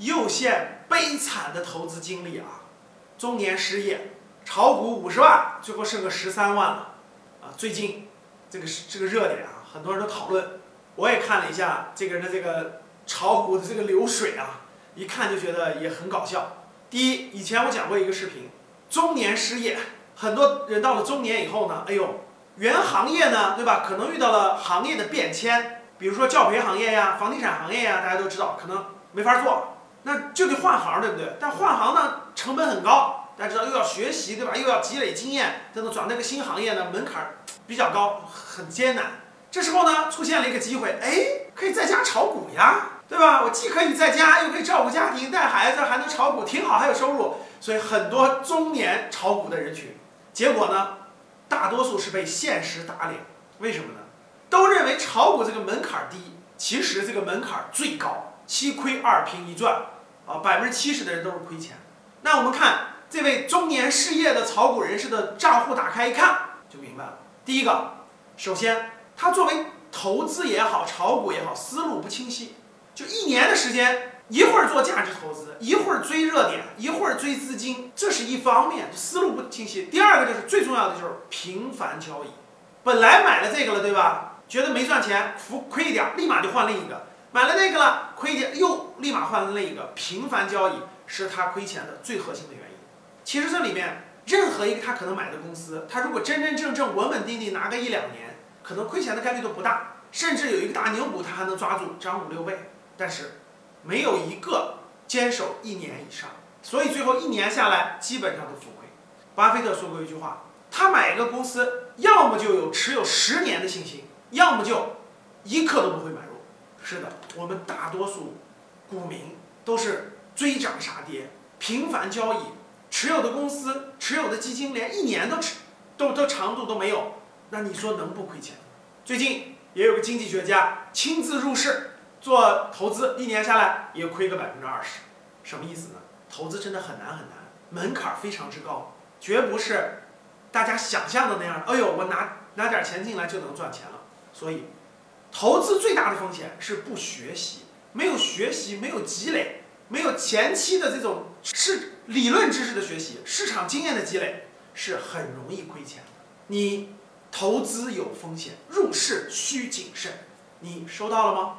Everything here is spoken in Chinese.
又现悲惨的投资经历啊，中年失业，炒股五十万，最后剩个十三万了，啊，最近这个是这个热点啊，很多人都讨论，我也看了一下这个人的这个炒股的这个流水啊，一看就觉得也很搞笑。第一，以前我讲过一个视频，中年失业，很多人到了中年以后呢，哎呦，原行业呢，对吧？可能遇到了行业的变迁，比如说教培行业呀、房地产行业呀，大家都知道，可能没法做。那就得换行，对不对？但换行呢，成本很高，大家知道又要学习，对吧？又要积累经验，等等，转那个新行业呢，门槛比较高，很艰难。这时候呢，出现了一个机会，哎，可以在家炒股呀，对吧？我既可以在家，又可以照顾家庭、带孩子，还能炒股，挺好，还有收入。所以很多中年炒股的人群，结果呢，大多数是被现实打脸。为什么呢？都认为炒股这个门槛低，其实这个门槛最高。七亏二平一赚，啊，百分之七十的人都是亏钱。那我们看这位中年失业的炒股人士的账户打开一看，就明白了。第一个，首先他作为投资也好，炒股也好，思路不清晰。就一年的时间，一会儿做价值投资，一会儿追热点，一会儿追资金，这是一方面，思路不清晰。第二个就是最重要的就是频繁交易。本来买了这个了，对吧？觉得没赚钱，浮亏一点，立马就换另一个。买了那个了，亏一点又立马换了一个，频繁交易是他亏钱的最核心的原因。其实这里面任何一个他可能买的公司，他如果真真正正稳稳定定拿个一两年，可能亏钱的概率都不大，甚至有一个大牛股他还能抓住涨五六倍。但是没有一个坚守一年以上，所以最后一年下来基本上都浮亏。巴菲特说过一句话，他买一个公司，要么就有持有十年的信心，要么就一刻都不会买入。是的，我们大多数股民都是追涨杀跌，频繁交易，持有的公司、持有的基金连一年都持都都长度都没有，那你说能不亏钱？最近也有个经济学家亲自入市做投资，一年下来也亏个百分之二十，什么意思呢？投资真的很难很难，门槛非常之高，绝不是大家想象的那样。哎呦，我拿拿点钱进来就能赚钱了，所以。投资最大的风险是不学习，没有学习，没有积累，没有前期的这种是理论知识的学习，市场经验的积累，是很容易亏钱的。你投资有风险，入市需谨慎。你收到了吗？